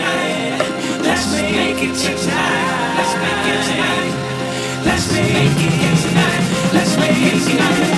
Let's make it tonight. Let's make it tonight. Let's make it tonight. Let's make it tonight.